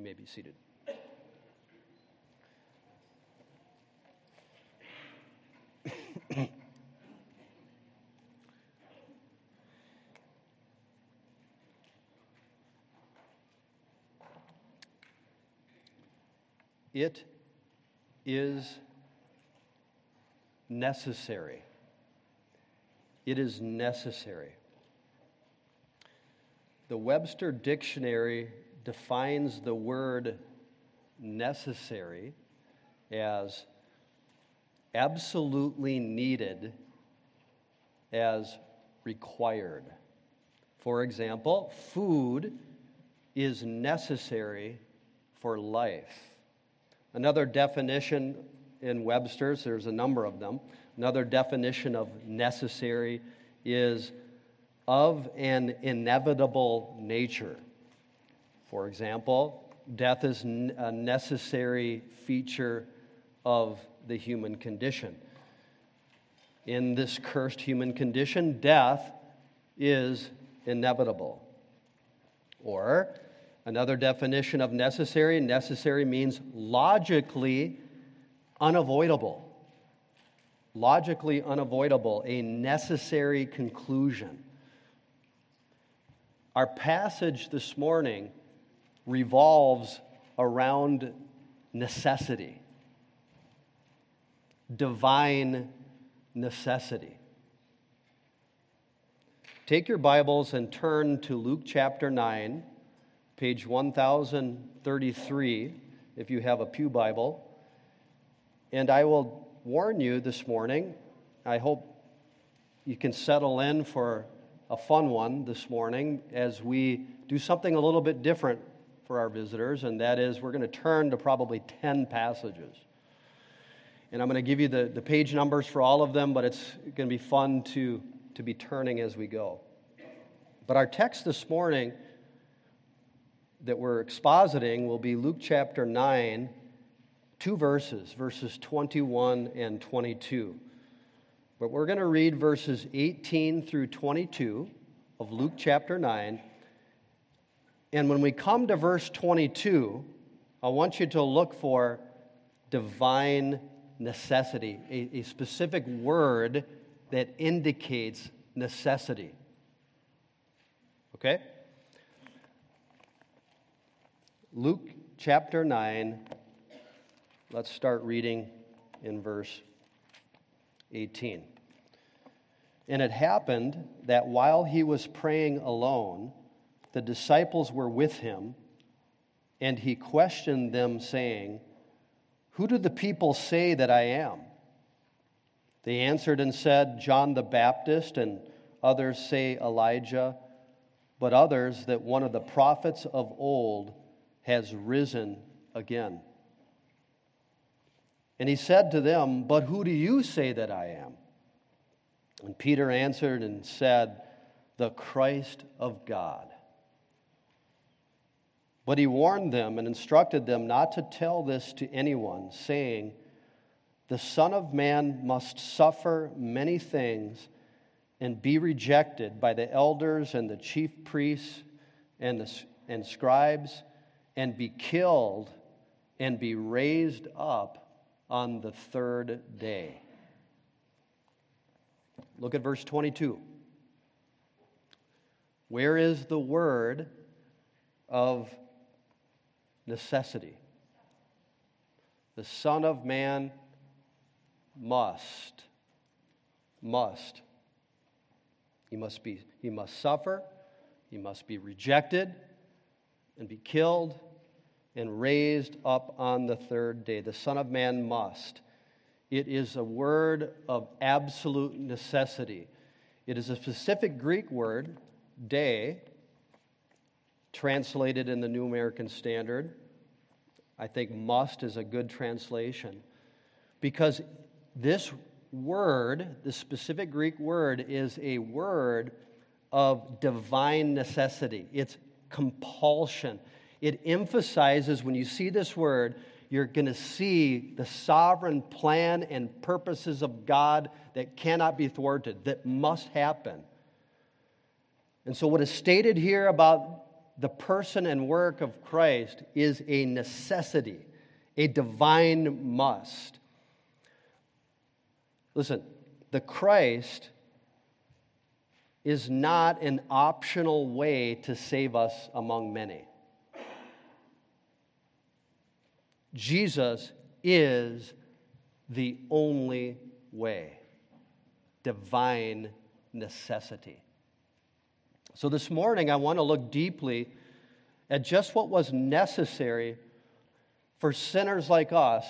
You may be seated. it is necessary. It is necessary. The Webster Dictionary defines the word necessary as absolutely needed as required. For example, food is necessary for life. Another definition in Webster's, there's a number of them. Another definition of necessary is of an inevitable nature. For example, death is a necessary feature of the human condition. In this cursed human condition, death is inevitable. Or another definition of necessary necessary means logically unavoidable. Logically unavoidable, a necessary conclusion. Our passage this morning revolves around necessity, divine necessity. Take your Bibles and turn to Luke chapter 9, page 1033, if you have a Pew Bible. And I will warn you this morning, I hope you can settle in for a fun one this morning as we do something a little bit different for our visitors, and that is we're going to turn to probably 10 passages. And I'm going to give you the, the page numbers for all of them, but it's going to be fun to, to be turning as we go. But our text this morning that we're expositing will be Luke chapter 9, two verses, verses 21 and 22. But we're going to read verses 18 through 22 of Luke chapter 9 and when we come to verse 22, I want you to look for divine necessity, a, a specific word that indicates necessity. Okay? Luke chapter 9, let's start reading in verse 18. And it happened that while he was praying alone, the disciples were with him, and he questioned them, saying, Who do the people say that I am? They answered and said, John the Baptist, and others say Elijah, but others that one of the prophets of old has risen again. And he said to them, But who do you say that I am? And Peter answered and said, The Christ of God. But he warned them and instructed them not to tell this to anyone, saying, The Son of Man must suffer many things and be rejected by the elders and the chief priests and, the, and scribes, and be killed and be raised up on the third day. Look at verse 22. Where is the word of necessity. The Son of Man must, must. He must be, he must suffer, he must be rejected and be killed and raised up on the third day. The Son of Man must. It is a word of absolute necessity. It is a specific Greek word, dei, translated in the New American Standard. I think must is a good translation because this word, the specific Greek word, is a word of divine necessity. It's compulsion. It emphasizes when you see this word, you're going to see the sovereign plan and purposes of God that cannot be thwarted, that must happen. And so, what is stated here about the person and work of Christ is a necessity, a divine must. Listen, the Christ is not an optional way to save us among many. Jesus is the only way, divine necessity. So this morning, I want to look deeply at just what was necessary for sinners like us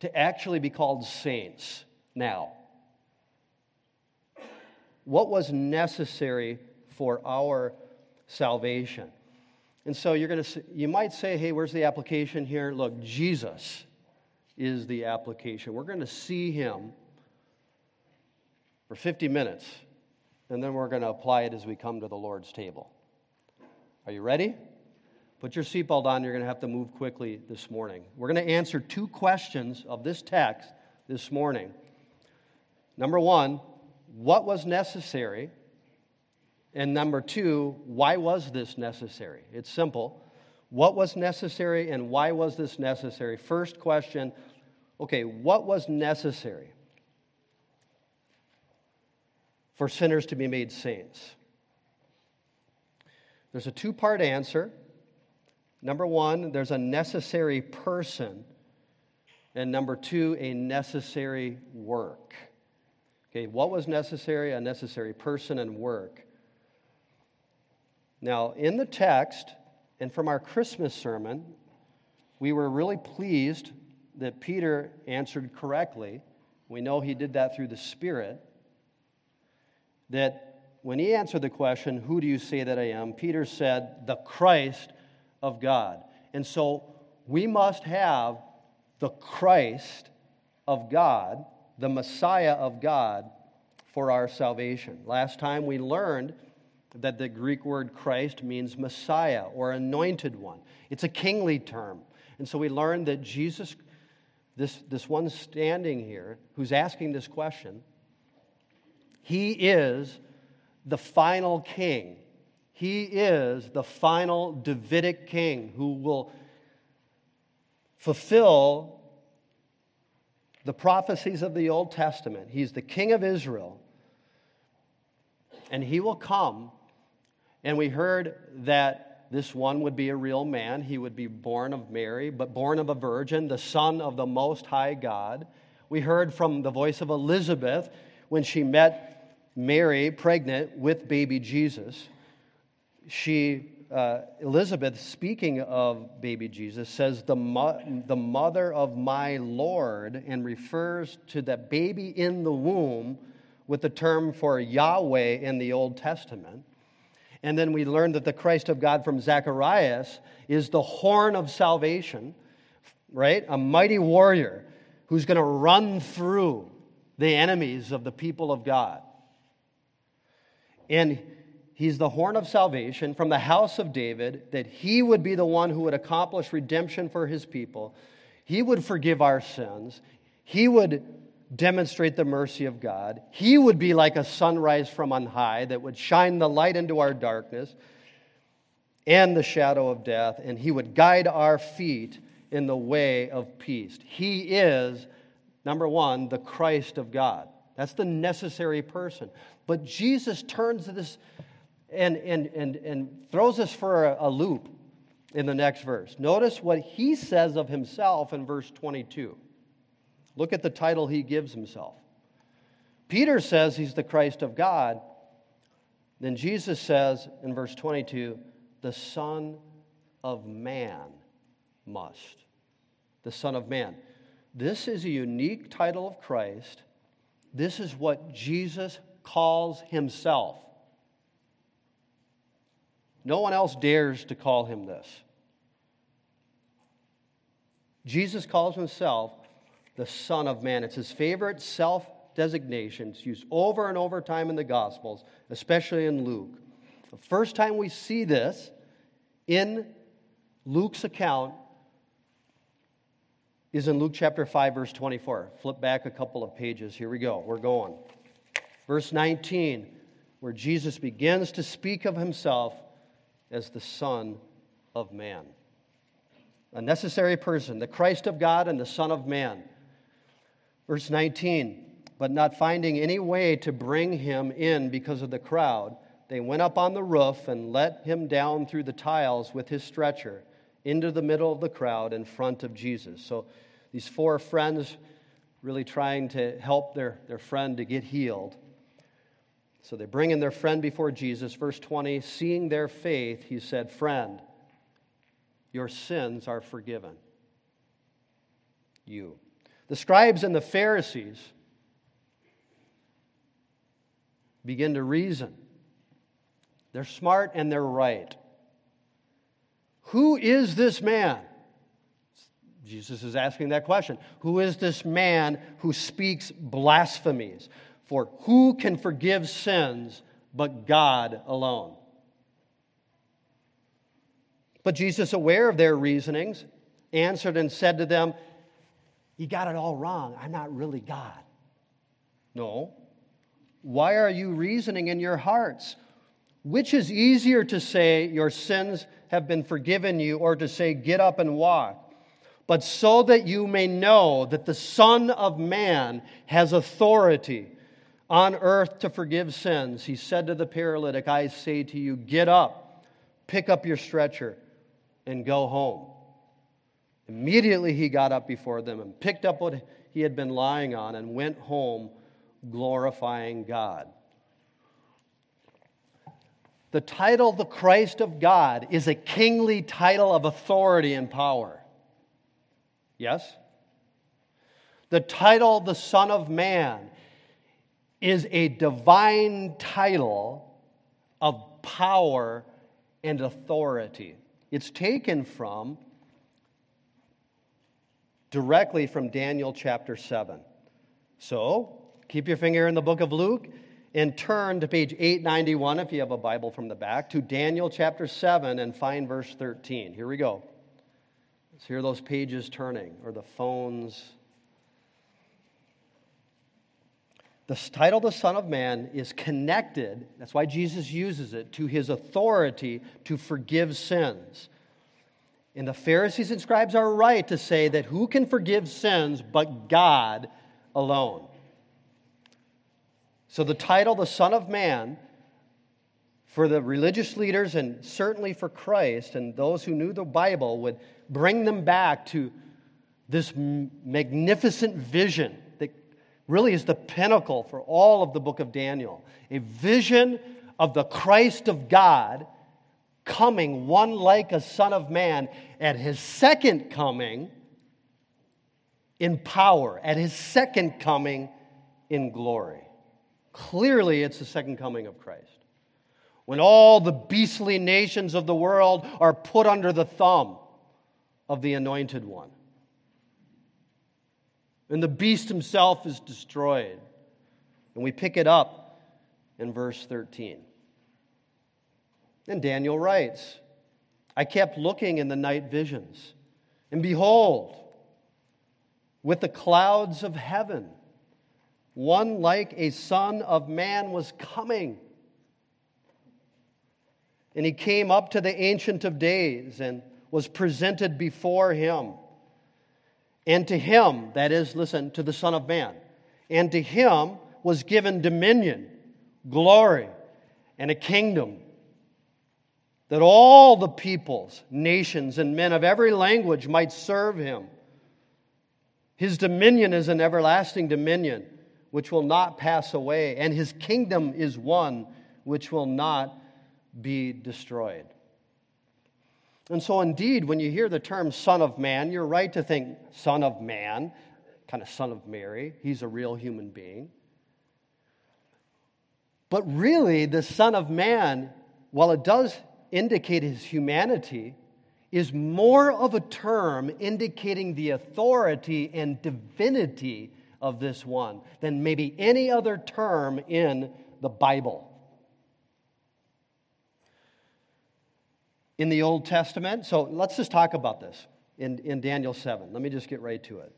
to actually be called saints now. What was necessary for our salvation? And so you're going to you might say, "Hey, where's the application here?" Look, Jesus is the application. We're going to see him for 50 minutes, and then we're going to apply it as we come to the Lord's table. Are you ready? Put your seatbelt on. You're going to have to move quickly this morning. We're going to answer two questions of this text this morning. Number one, what was necessary? And number two, why was this necessary? It's simple. What was necessary and why was this necessary? First question okay, what was necessary for sinners to be made saints? There's a two part answer. Number one, there's a necessary person. And number two, a necessary work. Okay, what was necessary? A necessary person and work. Now, in the text and from our Christmas sermon, we were really pleased that Peter answered correctly. We know he did that through the Spirit. That when he answered the question, Who do you say that I am? Peter said, The Christ of God. And so we must have the Christ of God, the Messiah of God, for our salvation. Last time we learned that the Greek word Christ means Messiah or anointed one. It's a kingly term. And so we learned that Jesus, this, this one standing here who's asking this question, he is the final king. He is the final Davidic king who will fulfill the prophecies of the Old Testament. He's the king of Israel. And he will come and we heard that this one would be a real man. He would be born of Mary, but born of a virgin, the Son of the Most High God. We heard from the voice of Elizabeth when she met Mary pregnant with baby Jesus. She, uh, Elizabeth, speaking of baby Jesus, says, the, mo- the mother of my Lord, and refers to the baby in the womb with the term for Yahweh in the Old Testament. And then we learn that the Christ of God from Zacharias is the horn of salvation, right? A mighty warrior who's going to run through the enemies of the people of God. And he's the horn of salvation from the house of David, that he would be the one who would accomplish redemption for his people. He would forgive our sins. He would demonstrate the mercy of God. He would be like a sunrise from on high that would shine the light into our darkness and the shadow of death, and He would guide our feet in the way of peace. He is, number one, the Christ of God. That's the necessary person. But Jesus turns this and, and, and, and throws us for a, a loop in the next verse. Notice what he says of himself in verse 22. Look at the title he gives himself. Peter says he's the Christ of God. Then Jesus says in verse 22, the Son of Man must. The Son of Man. This is a unique title of Christ. This is what Jesus calls himself. No one else dares to call him this. Jesus calls himself the Son of Man. It's his favorite self designation. It's used over and over time in the Gospels, especially in Luke. The first time we see this in Luke's account is in Luke chapter 5, verse 24. Flip back a couple of pages. Here we go. We're going. Verse 19 where Jesus begins to speak of himself as the Son of Man. A necessary person, the Christ of God and the Son of Man. Verse 19, but not finding any way to bring him in because of the crowd, they went up on the roof and let him down through the tiles with his stretcher into the middle of the crowd in front of Jesus. So these four friends really trying to help their, their friend to get healed. So they bring in their friend before Jesus. Verse 20 Seeing their faith, he said, Friend, your sins are forgiven. You. The scribes and the Pharisees begin to reason. They're smart and they're right. Who is this man? Jesus is asking that question. Who is this man who speaks blasphemies? For who can forgive sins but God alone? But Jesus, aware of their reasonings, answered and said to them, You got it all wrong. I'm not really God. No. Why are you reasoning in your hearts? Which is easier to say, Your sins have been forgiven you, or to say, Get up and walk? But so that you may know that the Son of Man has authority on earth to forgive sins, he said to the paralytic, I say to you, get up, pick up your stretcher, and go home. Immediately he got up before them and picked up what he had been lying on and went home glorifying God. The title, the Christ of God, is a kingly title of authority and power. Yes? The title, the Son of Man, is a divine title of power and authority. It's taken from directly from Daniel chapter 7. So, keep your finger in the book of Luke and turn to page 891 if you have a Bible from the back to Daniel chapter 7 and find verse 13. Here we go. Let's hear those pages turning or the phones The title, the Son of Man, is connected, that's why Jesus uses it, to his authority to forgive sins. And the Pharisees and scribes are right to say that who can forgive sins but God alone? So the title, the Son of Man, for the religious leaders and certainly for Christ and those who knew the Bible would bring them back to this magnificent vision that really is the pinnacle for all of the book of Daniel. A vision of the Christ of God coming, one like a Son of Man, at his second coming in power, at his second coming in glory. Clearly, it's the second coming of Christ. When all the beastly nations of the world are put under the thumb of the Anointed One and the beast himself is destroyed. And we pick it up in verse 13. And Daniel writes I kept looking in the night visions, and behold, with the clouds of heaven, one like a son of man was coming. And he came up to the Ancient of Days and was presented before him. And to him, that is, listen, to the Son of Man, and to him was given dominion, glory, and a kingdom that all the peoples, nations, and men of every language might serve him. His dominion is an everlasting dominion which will not pass away, and his kingdom is one which will not be destroyed. And so, indeed, when you hear the term Son of Man, you're right to think Son of Man, kind of Son of Mary. He's a real human being. But really, the Son of Man, while it does indicate his humanity, is more of a term indicating the authority and divinity of this one than maybe any other term in the Bible. in the Old Testament. So let's just talk about this in, in Daniel 7. Let me just get right to it.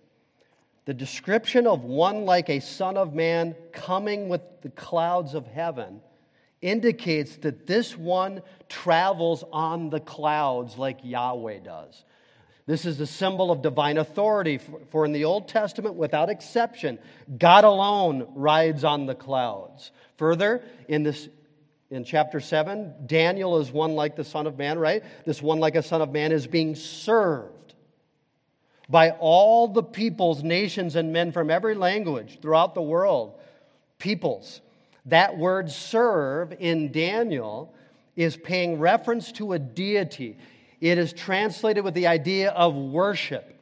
The description of one like a son of man coming with the clouds of heaven indicates that this one travels on the clouds like Yahweh does. This is a symbol of divine authority, for in the Old Testament, without exception, God alone rides on the clouds. Further, in this in chapter 7, Daniel is one like the Son of Man, right? This one like a Son of Man is being served by all the peoples, nations, and men from every language throughout the world. Peoples. That word serve in Daniel is paying reference to a deity. It is translated with the idea of worship.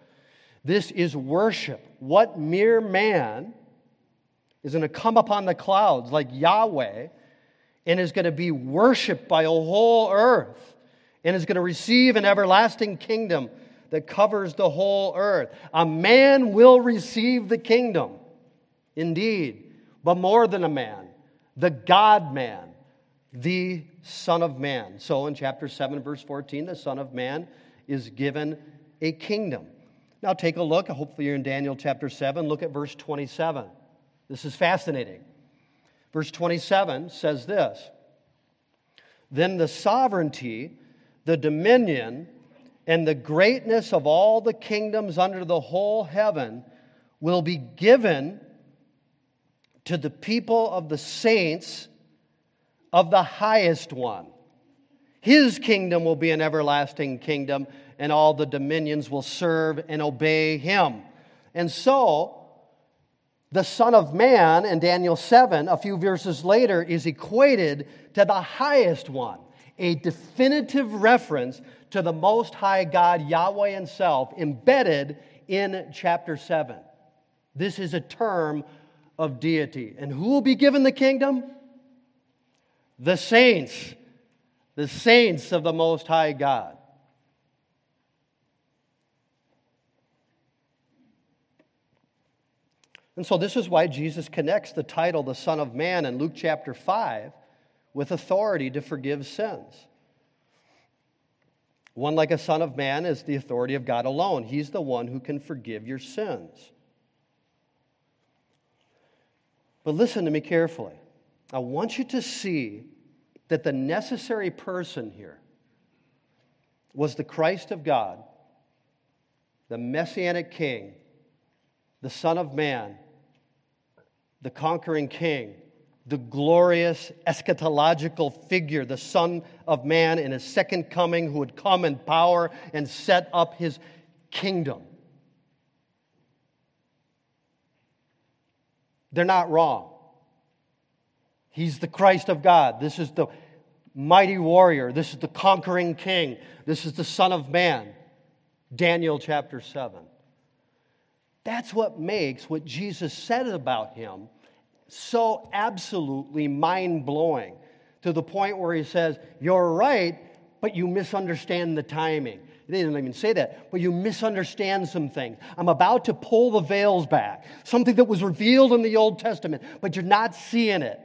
This is worship. What mere man is going to come upon the clouds like Yahweh? and is going to be worshiped by a whole earth and is going to receive an everlasting kingdom that covers the whole earth. A man will receive the kingdom, indeed, but more than a man, the God man, the Son of Man. So in chapter 7, verse 14, the Son of Man is given a kingdom. Now take a look. Hopefully you're in Daniel chapter 7. Look at verse 27. This is fascinating. Verse 27 says this Then the sovereignty, the dominion, and the greatness of all the kingdoms under the whole heaven will be given to the people of the saints of the highest one. His kingdom will be an everlasting kingdom, and all the dominions will serve and obey him. And so, the Son of Man in Daniel 7, a few verses later, is equated to the highest one, a definitive reference to the Most High God, Yahweh Himself, embedded in chapter 7. This is a term of deity. And who will be given the kingdom? The saints, the saints of the Most High God. And so, this is why Jesus connects the title, the Son of Man, in Luke chapter 5 with authority to forgive sins. One like a Son of Man is the authority of God alone. He's the one who can forgive your sins. But listen to me carefully. I want you to see that the necessary person here was the Christ of God, the Messianic King, the Son of Man, the conquering king, the glorious eschatological figure, the Son of Man in his second coming, who would come in power and set up his kingdom. They're not wrong. He's the Christ of God. This is the mighty warrior. This is the conquering king. This is the Son of Man. Daniel chapter 7. That's what makes what Jesus said about him so absolutely mind blowing to the point where he says, You're right, but you misunderstand the timing. They didn't even say that, but you misunderstand some things. I'm about to pull the veils back, something that was revealed in the Old Testament, but you're not seeing it.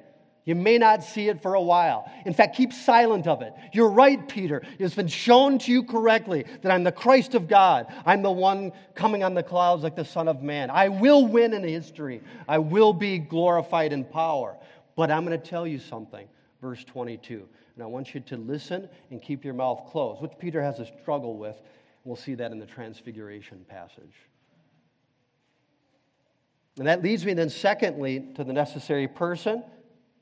You may not see it for a while. In fact, keep silent of it. You're right, Peter. It's been shown to you correctly that I'm the Christ of God. I'm the one coming on the clouds like the Son of Man. I will win in history, I will be glorified in power. But I'm going to tell you something. Verse 22. And I want you to listen and keep your mouth closed, which Peter has a struggle with. We'll see that in the Transfiguration passage. And that leads me then, secondly, to the necessary person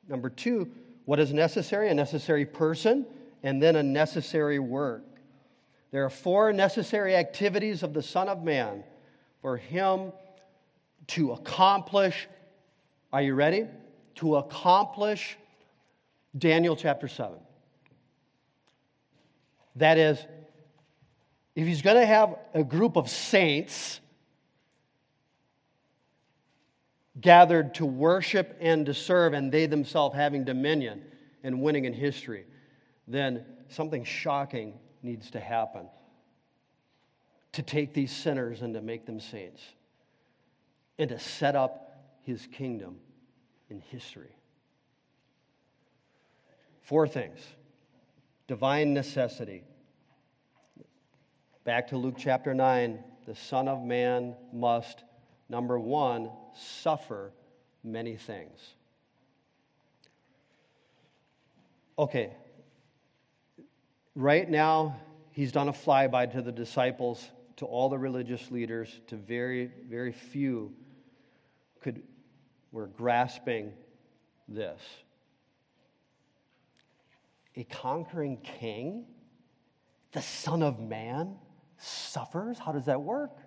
Number two, what is necessary? A necessary person, and then a necessary work. There are four necessary activities of the Son of Man for him to accomplish. Are you ready? To accomplish Daniel chapter 7. That is, if he's going to have a group of saints gathered to worship and to serve, and they themselves having dominion and winning in history, then something shocking needs to happen to take these sinners and to make them saints and to set up his kingdom in history. Four things divine necessity. Back to Luke chapter 9, the Son of Man must Number one, suffer many things. Okay. Right now, he's done a flyby to the disciples, to all the religious leaders, to very, very few could were grasping this. A conquering king, the Son of Man, suffers? How does that work?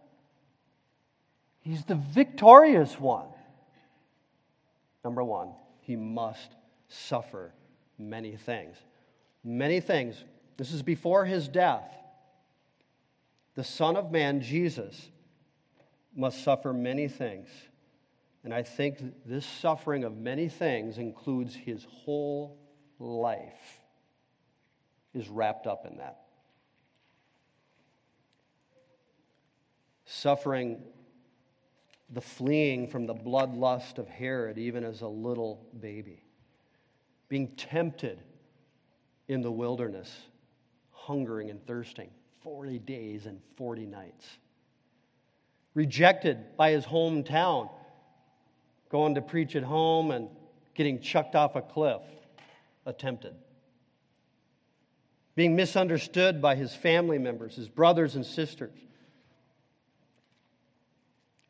He's the victorious one. Number one, he must suffer many things. Many things. This is before his death. The Son of Man, Jesus, must suffer many things. And I think this suffering of many things includes his whole life, is wrapped up in that. Suffering the fleeing from the bloodlust of Herod, even as a little baby, being tempted in the wilderness, hungering and thirsting 40 days and 40 nights, rejected by his hometown, going to preach at home and getting chucked off a cliff, attempted. Being misunderstood by his family members, his brothers and sisters,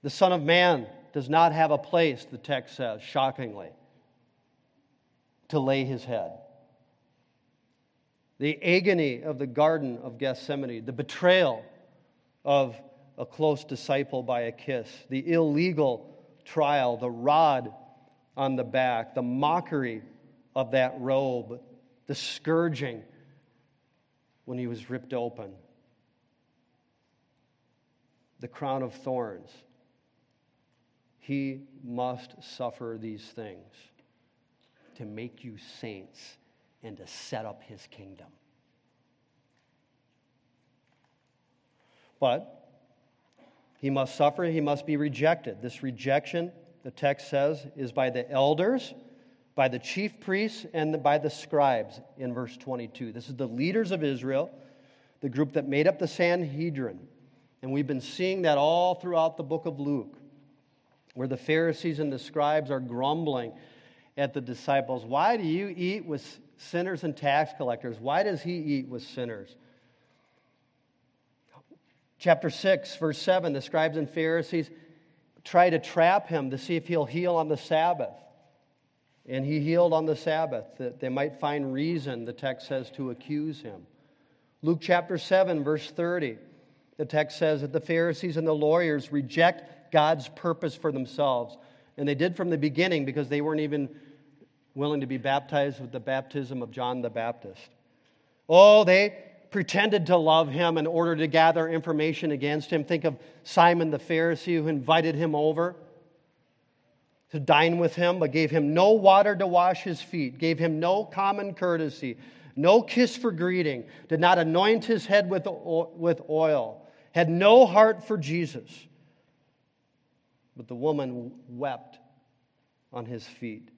the Son of Man does not have a place, the text says, shockingly, to lay his head. The agony of the Garden of Gethsemane, the betrayal of a close disciple by a kiss, the illegal trial, the rod on the back, the mockery of that robe, the scourging when he was ripped open, the crown of thorns he must suffer these things to make you saints and to set up his kingdom. But he must suffer, he must be rejected. This rejection, the text says, is by the elders, by the chief priests, and by the scribes in verse 22. This is the leaders of Israel, the group that made up the Sanhedrin. And we've been seeing that all throughout the book of Luke where the Pharisees and the scribes are grumbling at the disciples. Why do you eat with sinners and tax collectors? Why does he eat with sinners? Chapter 6, verse 7 the scribes and Pharisees try to trap him to see if he'll heal on the Sabbath. And he healed on the Sabbath, that they might find reason, the text says, to accuse him. Luke chapter 7, verse 30, the text says that the Pharisees and the lawyers reject God's purpose for themselves. And they did from the beginning because they weren't even willing to be baptized with the baptism of John the Baptist. Oh, they pretended to love him in order to gather information against him. Think of Simon the Pharisee who invited him over to dine with him, but gave him no water to wash his feet, gave him no common courtesy, no kiss for greeting, did not anoint his head with, oil, had no heart for Jesus. But the woman wept on his feet.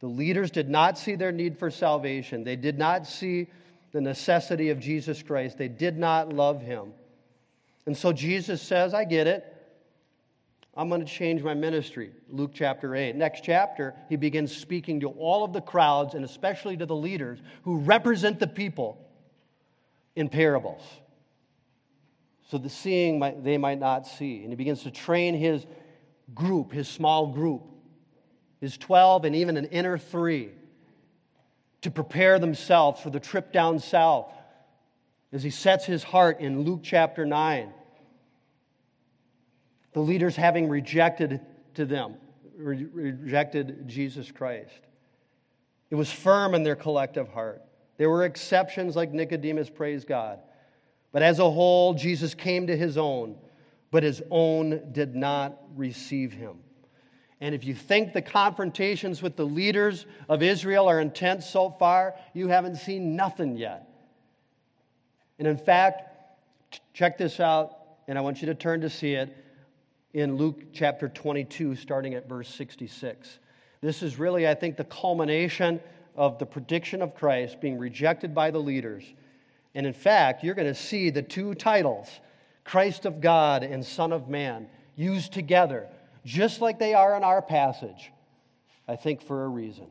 The leaders did not see their need for salvation. They did not see the necessity of Jesus Christ. They did not love him. And so Jesus says, I get it. I'm going to change my ministry. Luke chapter 8. Next chapter, he begins speaking to all of the crowds and especially to the leaders who represent the people in parables. So the seeing they might not see. And he begins to train his group, his small group, his 12 and even an inner three, to prepare themselves for the trip down south as he sets his heart in Luke chapter 9. The leaders having rejected to them, re- rejected Jesus Christ. It was firm in their collective heart. There were exceptions like Nicodemus, praise God. But as a whole, Jesus came to his own but his own did not receive him. And if you think the confrontations with the leaders of Israel are intense so far, you haven't seen nothing yet. And in fact, check this out, and I want you to turn to see it in Luke chapter 22, starting at verse 66. This is really, I think, the culmination of the prediction of Christ being rejected by the leaders. And in fact, you're going to see the two titles Christ of God and Son of Man, used together, just like they are in our passage, I think for a reason.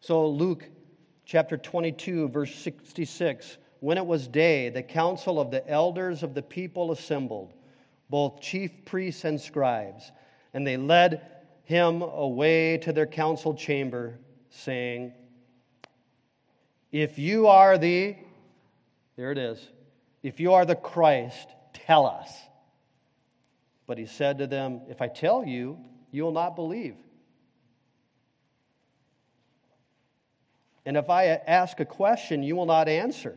So, Luke chapter 22, verse 66. When it was day, the council of the elders of the people assembled, both chief priests and scribes, and they led him away to their council chamber, saying, If you are the, there it is, if you are the Christ, tell us. But he said to them, If I tell you, you will not believe. And if I ask a question, you will not answer.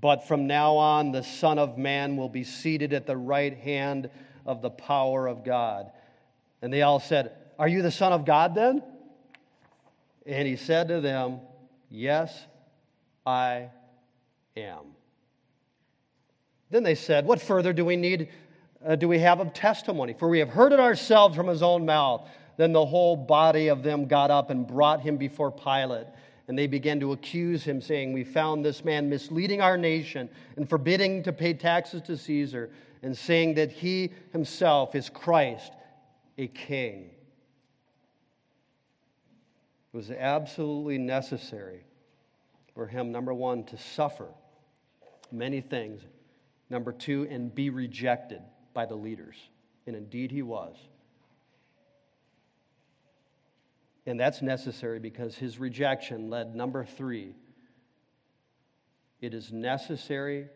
But from now on, the Son of Man will be seated at the right hand of the power of God. And they all said, Are you the Son of God then? And he said to them, Yes, I am. Then they said, What further do we need? Uh, do we have of testimony? For we have heard it ourselves from his own mouth. Then the whole body of them got up and brought him before Pilate. And they began to accuse him, saying, We found this man misleading our nation and forbidding to pay taxes to Caesar, and saying that he himself is Christ, a king. It was absolutely necessary for him, number one, to suffer many things, number two, and be rejected by the leaders. And indeed he was. And that's necessary because his rejection led, number three, it is necessary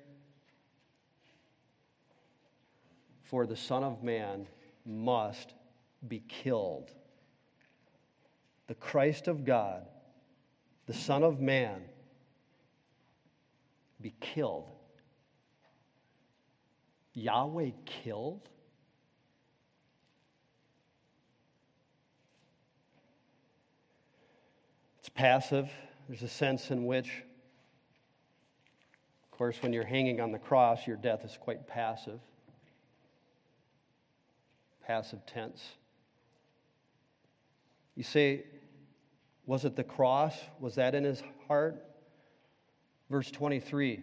for the Son of Man must be killed. The Christ of God, the Son of Man, be killed. Yahweh killed? It's passive. There's a sense in which, of course, when you're hanging on the cross, your death is quite passive. Passive tense. You say, was it the cross? Was that in his heart? Verse 23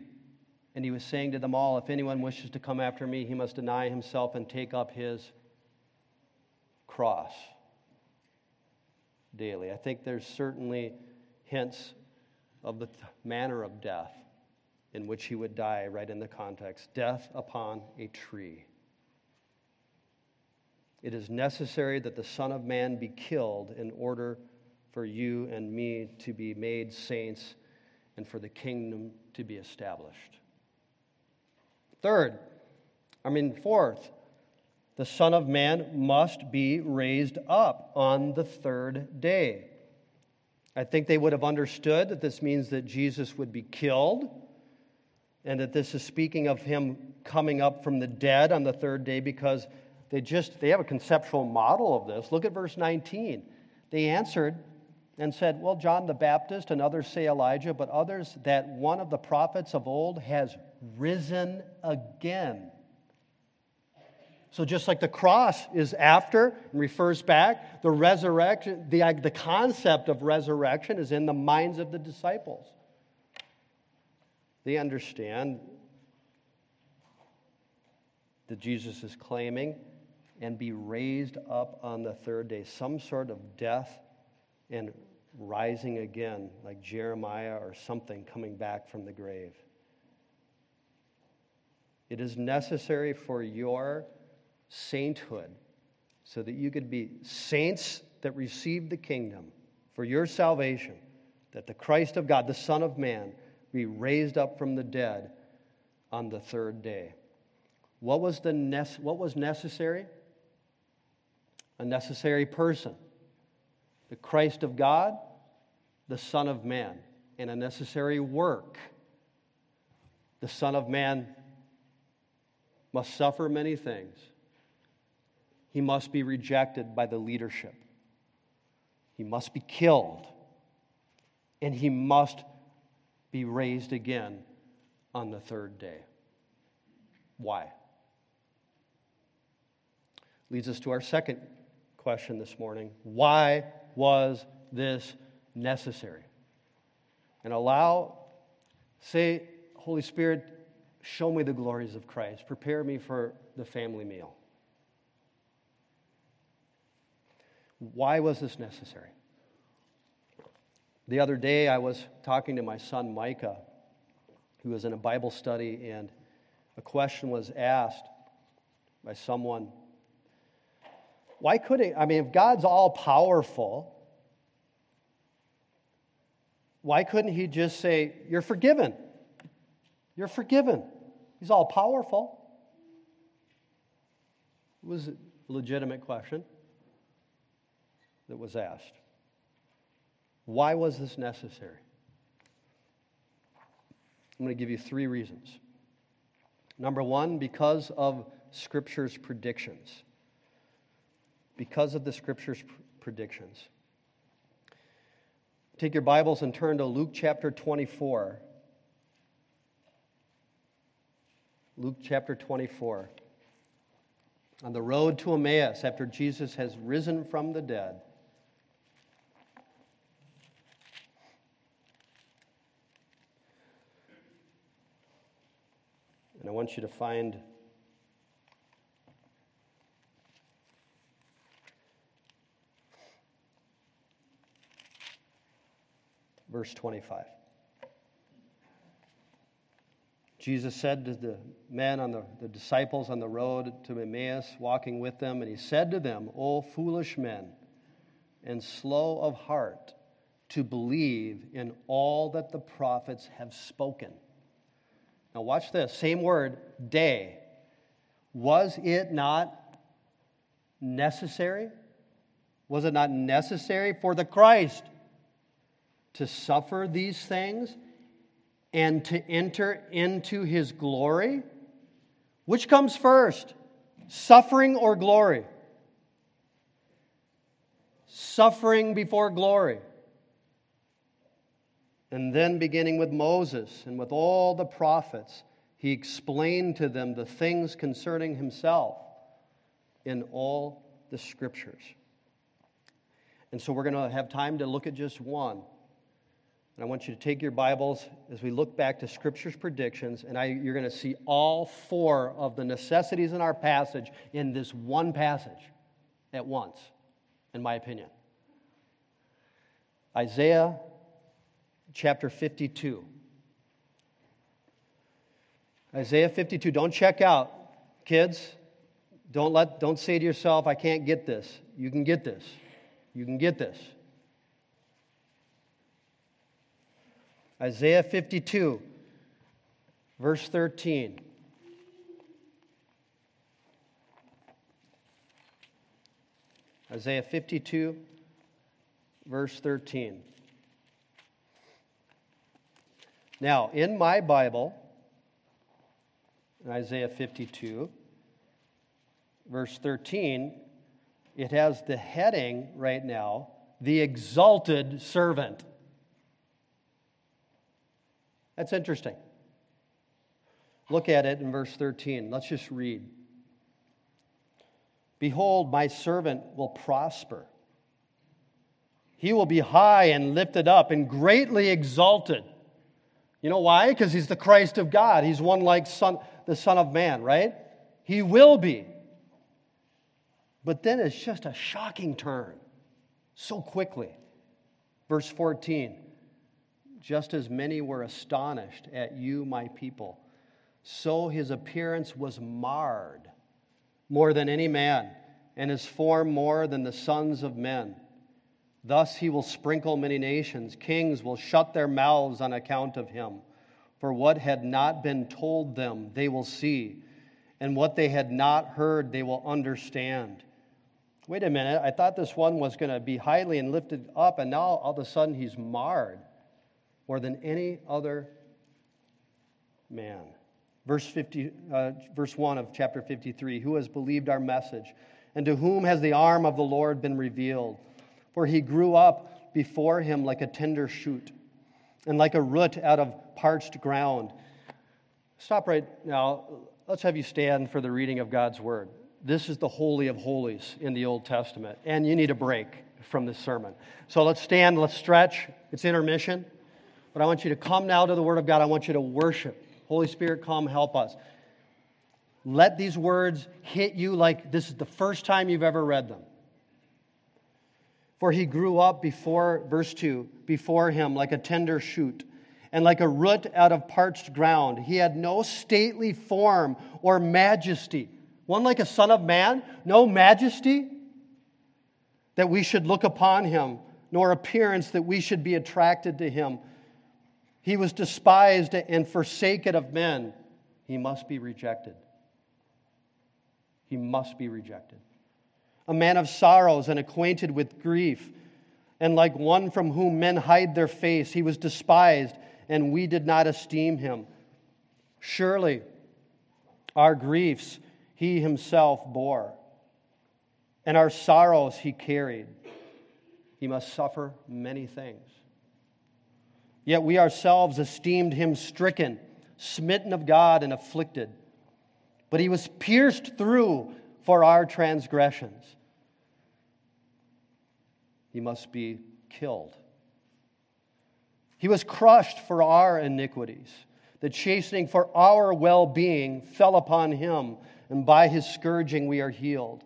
And he was saying to them all, If anyone wishes to come after me, he must deny himself and take up his cross daily. I think there's certainly hints of the manner of death in which he would die, right in the context death upon a tree. It is necessary that the Son of Man be killed in order for you and me to be made saints and for the kingdom to be established. Third, I mean, fourth, the Son of Man must be raised up on the third day. I think they would have understood that this means that Jesus would be killed and that this is speaking of him coming up from the dead on the third day because they just they have a conceptual model of this. Look at verse 19. They answered and said, "Well, John the Baptist and others say Elijah, but others that one of the prophets of old has risen again." So, just like the cross is after and refers back, the resurrection, the, uh, the concept of resurrection is in the minds of the disciples. They understand that Jesus is claiming and be raised up on the third day, some sort of death and rising again, like Jeremiah or something coming back from the grave. It is necessary for your sainthood so that you could be saints that receive the kingdom for your salvation, that the Christ of God, the Son of Man, be raised up from the dead on the third day. What was, the ne- what was necessary? A necessary person. The Christ of God, the Son of Man, and a necessary work. The Son of Man must suffer many things he must be rejected by the leadership. He must be killed. And he must be raised again on the third day. Why? Leads us to our second question this morning. Why was this necessary? And allow, say, Holy Spirit, show me the glories of Christ. Prepare me for the family meal. Why was this necessary? The other day, I was talking to my son Micah, who was in a Bible study, and a question was asked by someone. Why couldn't, I mean, if God's all powerful, why couldn't he just say, You're forgiven? You're forgiven. He's all powerful. It was a legitimate question that was asked. Why was this necessary? I'm going to give you three reasons. Number one, because of Scripture's predictions. Because of the Scripture's predictions. Take your Bibles and turn to Luke chapter 24. Luke chapter 24. On the road to Emmaus, after Jesus has risen from the dead, and I want you to find verse 25. Jesus said to the men on the, the disciples on the road to Emmaus, walking with them, and he said to them, O foolish men, and slow of heart to believe in all that the prophets have spoken. Now, watch this same word, dei. Was it not necessary? Was it not necessary for the Christ to suffer these things and to enter into his glory? Which comes first, suffering or glory? Suffering before glory. And then, beginning with Moses and with all the prophets, he explained to them the things concerning himself in all the scriptures. And so, we're going to have time to look at just one. And I want you to take your Bibles as we look back to Scripture's predictions, and I, you're going to see all four of the necessities in our passage in this one passage at once, in my opinion. Isaiah chapter 52. Isaiah 52. Don't check out, kids. Don't, let, don't say to yourself, I can't get this. You can get this. You can get this. Isaiah 52, verse 13. Isaiah 52, verse 13. Now, in my Bible, in Isaiah 52, verse 13, it has the heading right now, the exalted servant. That's interesting. Look at it in verse 13. Let's just read. Behold, my servant will prosper. He will be high and lifted up and greatly exalted. You know why? Because he's the Christ of God. He's one like son, the Son of Man, right? He will be. But then it's just a shocking turn so quickly. Verse 14 just as many were astonished at you, my people, so his appearance was marred more than any man, and his form more than the sons of men. Thus he will sprinkle many nations. Kings will shut their mouths on account of him. For what had not been told them, they will see, and what they had not heard, they will understand. Wait a minute, I thought this one was going to be highly and lifted up, and now all of a sudden he's marred more than any other man. Verse, 50, uh, verse 1 of chapter 53 Who has believed our message? And to whom has the arm of the Lord been revealed? For he grew up before him like a tender shoot, and like a root out of parched ground. Stop right now. Let's have you stand for the reading of God's word. This is the Holy of Holies in the Old Testament, and you need a break from this sermon. So let's stand, let's stretch. It's intermission. But I want you to come now to the Word of God. I want you to worship. Holy Spirit, come help us. Let these words hit you like this is the first time you've ever read them. For he grew up before, verse 2, before him like a tender shoot, and like a root out of parched ground. He had no stately form or majesty. One like a son of man, no majesty that we should look upon him, nor appearance that we should be attracted to him. He was despised and forsaken of men. He must be rejected. He must be rejected a man of sorrows and acquainted with grief. And like one from whom men hide their face, he was despised, and we did not esteem him. Surely our griefs he himself bore, and our sorrows he carried. He must suffer many things. Yet we ourselves esteemed him stricken, smitten of God, and afflicted. But he was pierced through for our transgressions he must be killed. He was crushed for our iniquities. The chastening for our well being fell upon him, and by his scourging we are healed.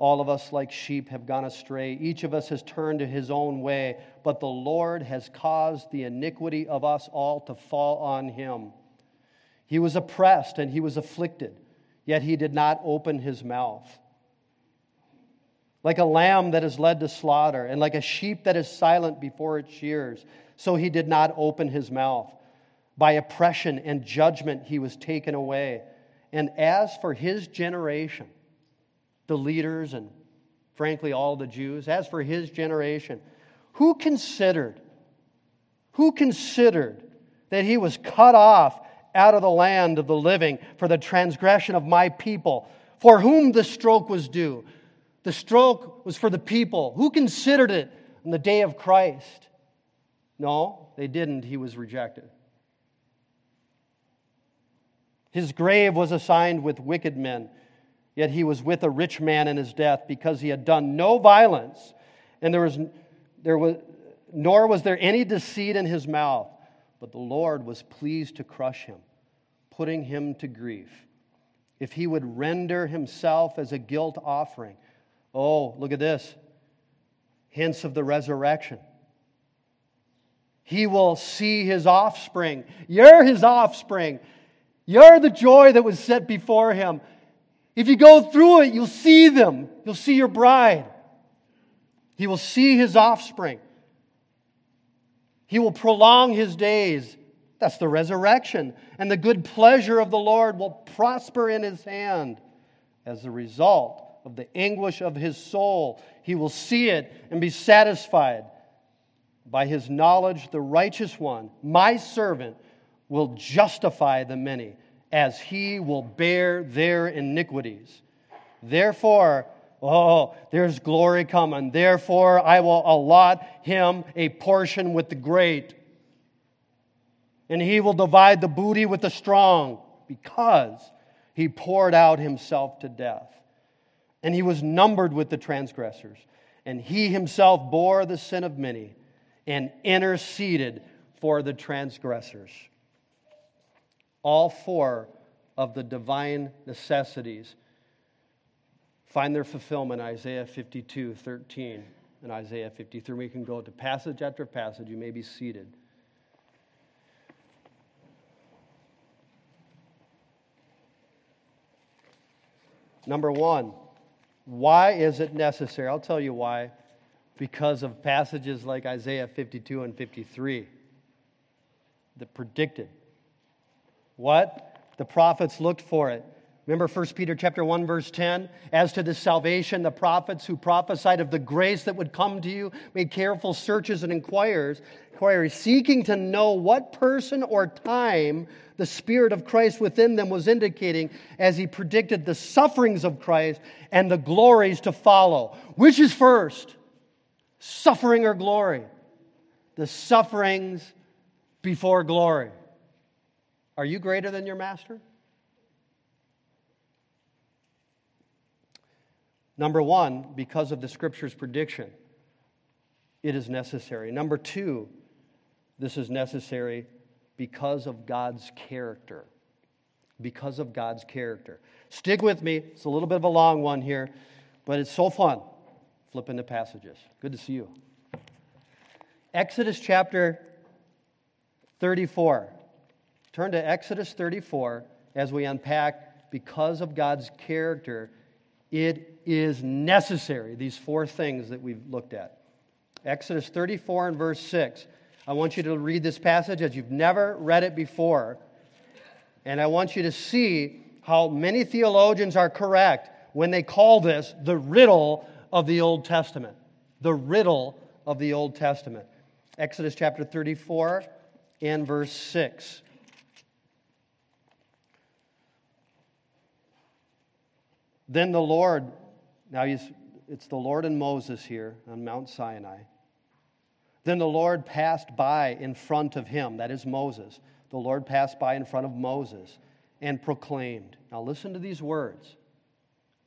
All of us, like sheep, have gone astray. Each of us has turned to his own way, but the Lord has caused the iniquity of us all to fall on him. He was oppressed and he was afflicted, yet he did not open his mouth like a lamb that is led to slaughter, and like a sheep that is silent before its shears. So he did not open his mouth. By oppression and judgment he was taken away. And as for his generation, the leaders and frankly all the Jews, as for his generation, who considered, who considered that he was cut off out of the land of the living for the transgression of my people, for whom the stroke was due? The stroke was for the people. Who considered it on the day of Christ? No, they didn't. He was rejected. His grave was assigned with wicked men, yet he was with a rich man in his death because he had done no violence, and there was, there was, nor was there any deceit in his mouth. But the Lord was pleased to crush him, putting him to grief. If he would render himself as a guilt offering, Oh, look at this hints of the resurrection. He will see his offspring. You're his offspring. You're the joy that was set before him. If you go through it, you'll see them. You'll see your bride. He will see his offspring. He will prolong his days. That's the resurrection. And the good pleasure of the Lord will prosper in his hand as a result of the anguish of his soul. He will see it and be satisfied. By his knowledge, the righteous one, my servant, will justify the many, as he will bear their iniquities. Therefore, oh, there's glory coming. Therefore, I will allot him a portion with the great, and he will divide the booty with the strong, because he poured out himself to death and he was numbered with the transgressors. And he himself bore the sin of many and interceded for the transgressors. All four of the divine necessities find their fulfillment in Isaiah 52 13 and Isaiah 53. We can go to passage after passage. You may be seated. Number one, why is it necessary? I'll tell you why. Because of passages like Isaiah 52 and 53 that predicted what? The prophets looked for it. Remember 1 Peter chapter 1 verse 10, as to the salvation the prophets who prophesied of the grace that would come to you made careful searches and inquires, inquiries seeking to know what person or time the spirit of Christ within them was indicating as he predicted the sufferings of Christ and the glories to follow. Which is first? Suffering or glory? The sufferings before glory. Are you greater than your master? Number one, because of the scripture's prediction, it is necessary. Number two, this is necessary because of God's character. Because of God's character. Stick with me. It's a little bit of a long one here, but it's so fun. flip into passages. Good to see you. Exodus chapter 34. Turn to Exodus 34 as we unpack because of God's character, it is necessary, these four things that we've looked at. Exodus 34 and verse 6. I want you to read this passage as you've never read it before. And I want you to see how many theologians are correct when they call this the riddle of the Old Testament. The riddle of the Old Testament. Exodus chapter 34 and verse 6. Then the Lord, now it's the Lord and Moses here on Mount Sinai. Then the Lord passed by in front of him, that is Moses. The Lord passed by in front of Moses and proclaimed. Now listen to these words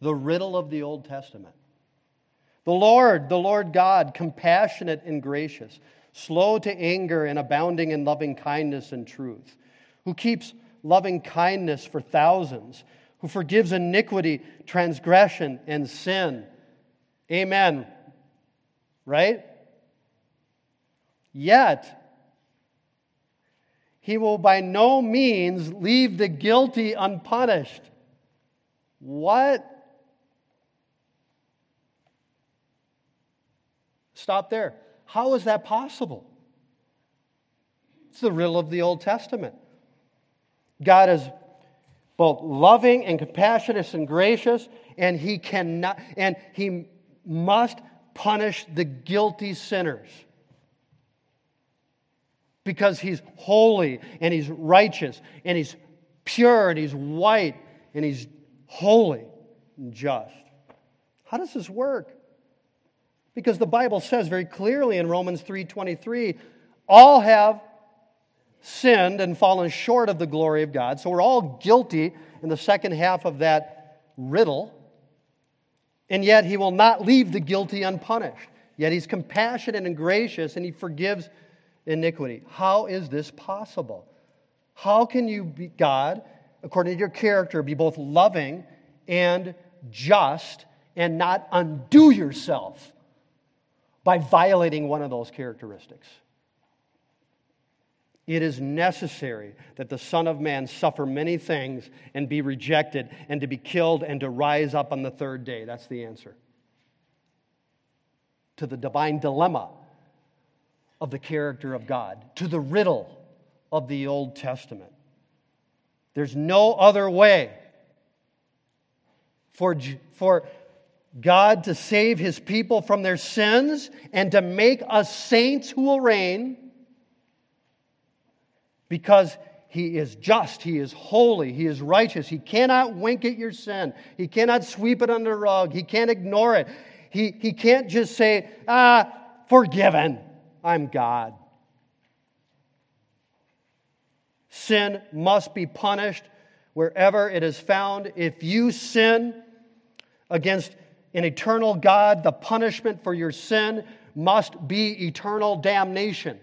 the riddle of the Old Testament. The Lord, the Lord God, compassionate and gracious, slow to anger and abounding in loving kindness and truth, who keeps loving kindness for thousands who forgives iniquity, transgression, and sin. Amen. Right? Yet, he will by no means leave the guilty unpunished. What? Stop there. How is that possible? It's the riddle of the Old Testament. God is both loving and compassionate and gracious, and he cannot and he must punish the guilty sinners. Because he's holy and he's righteous and he's pure and he's white and he's holy and just. How does this work? Because the Bible says very clearly in Romans 3:23, all have sinned and fallen short of the glory of God. So we're all guilty in the second half of that riddle. And yet he will not leave the guilty unpunished. Yet he's compassionate and gracious and he forgives iniquity. How is this possible? How can you be God, according to your character, be both loving and just and not undo yourself by violating one of those characteristics? It is necessary that the Son of Man suffer many things and be rejected and to be killed and to rise up on the third day. That's the answer to the divine dilemma of the character of God, to the riddle of the Old Testament. There's no other way for, for God to save his people from their sins and to make us saints who will reign because he is just, he is holy, he is righteous. He cannot wink at your sin, he cannot sweep it under the rug, he can't ignore it. He, he can't just say, ah, forgiven, I'm God. Sin must be punished wherever it is found. If you sin against an eternal God, the punishment for your sin must be eternal damnation.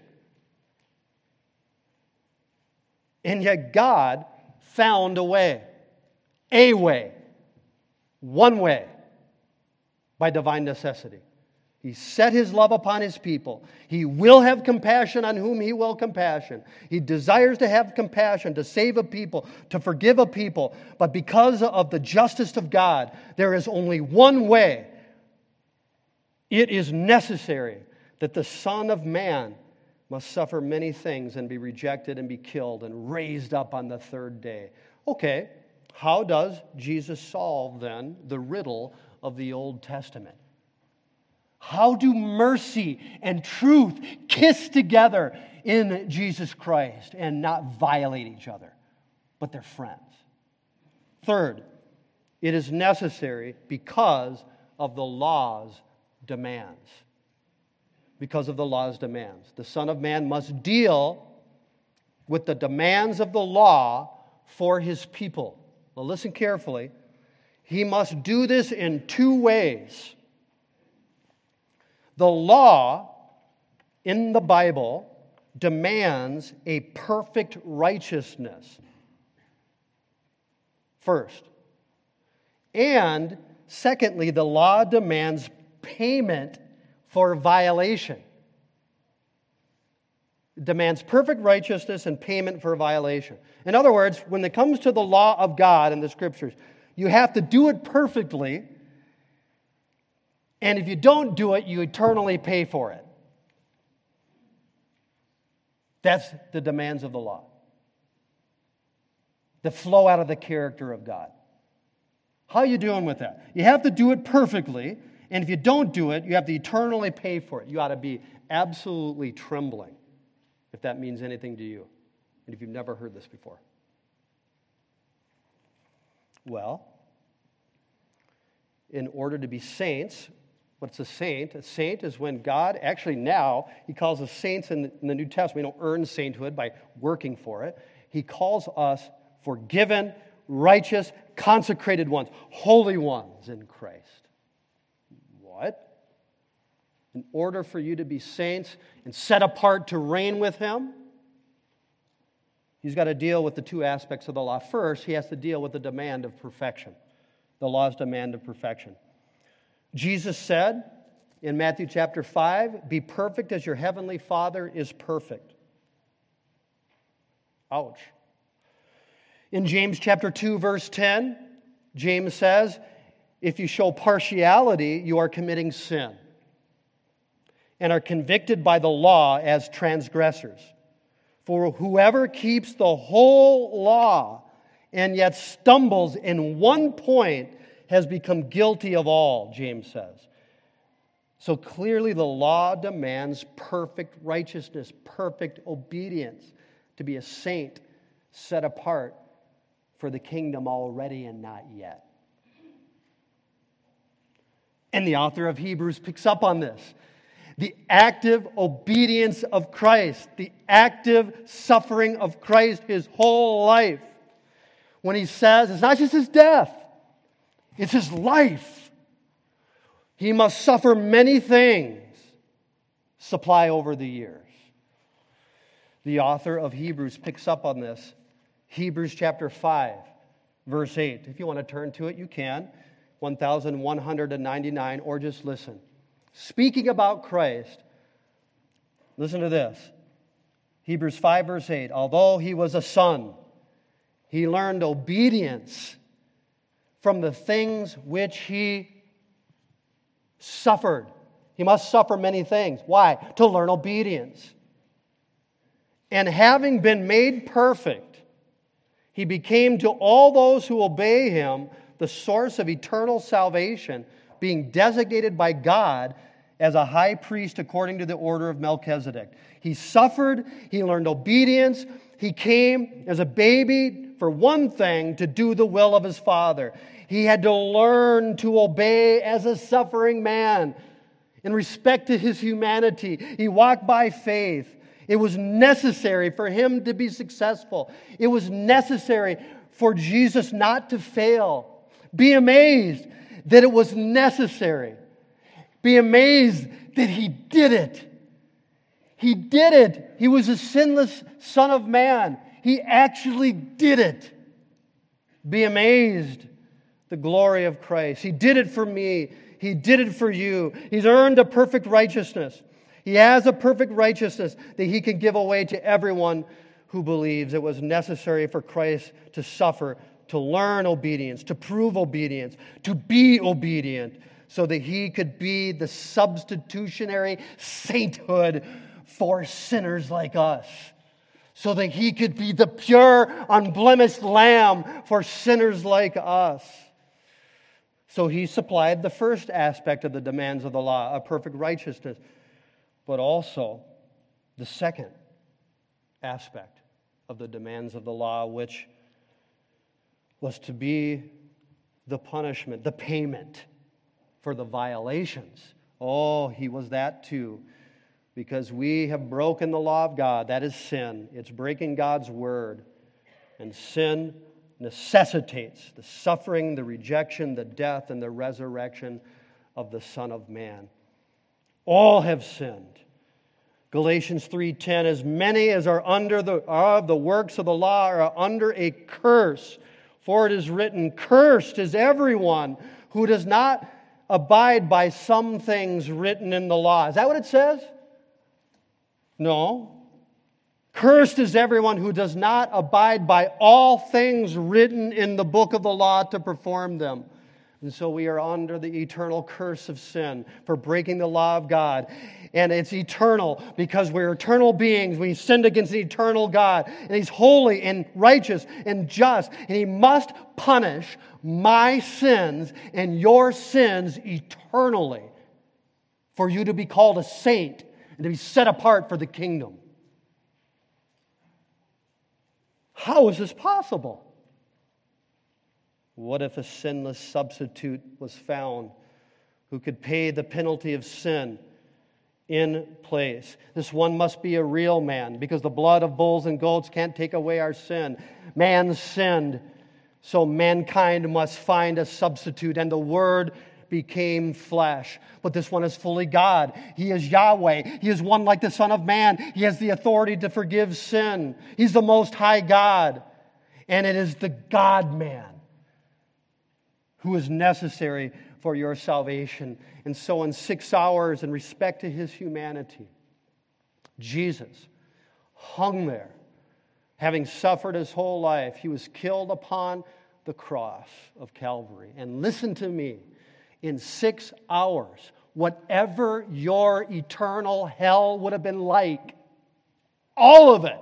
And yet God found a way, a way, one way, by divine necessity. He set his love upon his people. He will have compassion on whom he will compassion. He desires to have compassion, to save a people, to forgive a people. But because of the justice of God, there is only one way. It is necessary that the Son of Man must suffer many things and be rejected and be killed and raised up on the third day. Okay, how does Jesus solve then the riddle of the Old Testament? How do mercy and truth kiss together in Jesus Christ and not violate each other, but they're friends? Third, it is necessary because of the law's demands because of the law's demands. The Son of Man must deal with the demands of the law for his people. Well, listen carefully. He must do this in two ways. The law in the Bible demands a perfect righteousness. First. And secondly, the law demands payment for violation. It demands perfect righteousness and payment for violation. In other words, when it comes to the law of God and the scriptures, you have to do it perfectly. And if you don't do it, you eternally pay for it. That's the demands of the law that flow out of the character of God. How are you doing with that? You have to do it perfectly, and if you don't do it, you have to eternally pay for it. You ought to be absolutely trembling if that means anything to you, and if you've never heard this before. Well, in order to be saints, what's a saint? A saint is when God, actually now, He calls us saints in the New Testament. We don't earn sainthood by working for it. He calls us forgiven, righteous, consecrated ones, holy ones in Christ. In order for you to be saints and set apart to reign with Him, He's got to deal with the two aspects of the law. First, He has to deal with the demand of perfection, the law's demand of perfection. Jesus said in Matthew chapter 5, Be perfect as your heavenly Father is perfect. Ouch. In James chapter 2 verse 10, James says, if you show partiality, you are committing sin and are convicted by the law as transgressors. For whoever keeps the whole law and yet stumbles in one point has become guilty of all, James says. So clearly, the law demands perfect righteousness, perfect obedience to be a saint set apart for the kingdom already and not yet. And the author of Hebrews picks up on this. The active obedience of Christ, the active suffering of Christ his whole life. When he says it's not just his death, it's his life. He must suffer many things, supply over the years. The author of Hebrews picks up on this Hebrews chapter 5, verse 8. If you want to turn to it, you can. 1199, or just listen. Speaking about Christ, listen to this Hebrews 5, verse 8. Although he was a son, he learned obedience from the things which he suffered. He must suffer many things. Why? To learn obedience. And having been made perfect, he became to all those who obey him the source of eternal salvation, being designated by God as a high priest according to the order of Melchizedek. He suffered, he learned obedience, he came as a baby for one thing to do the will of his father. He had to learn to obey as a suffering man in respect to his humanity. He walked by faith. It was necessary for him to be successful. It was necessary for Jesus not to fail. Be amazed that it was necessary. Be amazed that he did it. He did it. He was a sinless Son of Man. He actually did it. Be amazed the glory of Christ. He did it for me. He did it for you. He's earned a perfect righteousness. He has a perfect righteousness that he can give away to everyone who believes. It was necessary for Christ to suffer, to learn obedience, to prove obedience, to be obedient, so that he could be the substitutionary sainthood for sinners like us. So that he could be the pure, unblemished lamb for sinners like us. So he supplied the first aspect of the demands of the law, a perfect righteousness but also the second aspect of the demands of the law, which was to be the punishment, the payment for the violations. Oh, he was that too. Because we have broken the law of God. That is sin. It's breaking God's word. And sin necessitates the suffering, the rejection, the death, and the resurrection of the Son of Man. All have sinned. Galatians 3:10 as many as are under the are of the works of the law are under a curse for it is written cursed is everyone who does not abide by some things written in the law. Is that what it says? No. Cursed is everyone who does not abide by all things written in the book of the law to perform them. And so we are under the eternal curse of sin for breaking the law of God. And it's eternal because we're eternal beings. We sinned against the eternal God. And He's holy and righteous and just. And He must punish my sins and your sins eternally for you to be called a saint and to be set apart for the kingdom. How is this possible? What if a sinless substitute was found who could pay the penalty of sin in place? This one must be a real man because the blood of bulls and goats can't take away our sin. Man sinned, so mankind must find a substitute, and the Word became flesh. But this one is fully God. He is Yahweh. He is one like the Son of Man. He has the authority to forgive sin. He's the Most High God. And it is the God man who is necessary for your salvation. And so, in six hours, in respect to his humanity, Jesus hung there, having suffered his whole life. He was killed upon the cross of Calvary. And listen to me in six hours, whatever your eternal hell would have been like, all of it,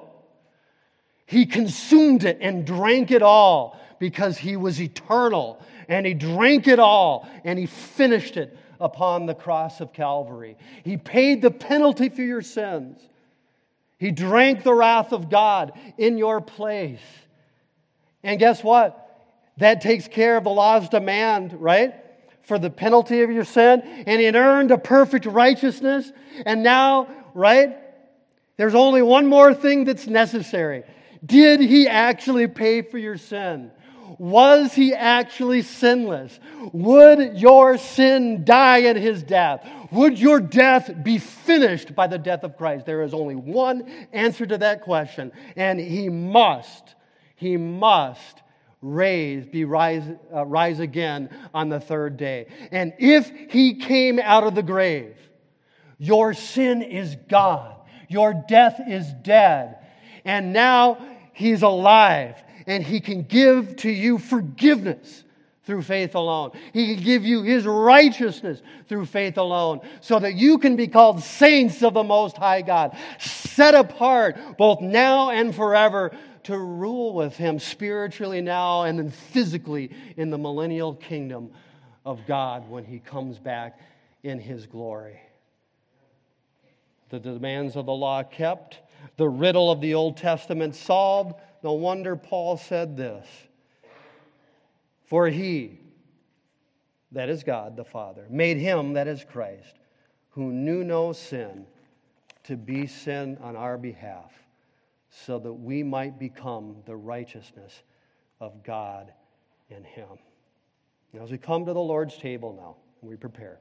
he consumed it and drank it all because he was eternal and he drank it all and he finished it upon the cross of Calvary. He paid the penalty for your sins. He drank the wrath of God in your place. And guess what? That takes care of the law's demand, right? For the penalty of your sin. And he earned a perfect righteousness. And now, right? There's only one more thing that's necessary. Did he actually pay for your sin? Was he actually sinless? Would your sin die at his death? Would your death be finished by the death of Christ? There is only one answer to that question, and he must, he must raise, be rise, uh, rise again on the third day. And if he came out of the grave, your sin is gone. Your death is dead. And now he's alive and He can give to you forgiveness through faith alone. He can give you His righteousness through faith alone, so that you can be called saints of the Most High God, set apart both now and forever to rule with Him spiritually now and then physically in the millennial kingdom of God when He comes back in His glory. The demands of the law kept, the riddle of the Old Testament solved no wonder Paul said this For he, that is God the Father, made him, that is Christ, who knew no sin, to be sin on our behalf, so that we might become the righteousness of God in him. Now, as we come to the Lord's table now, we prepare.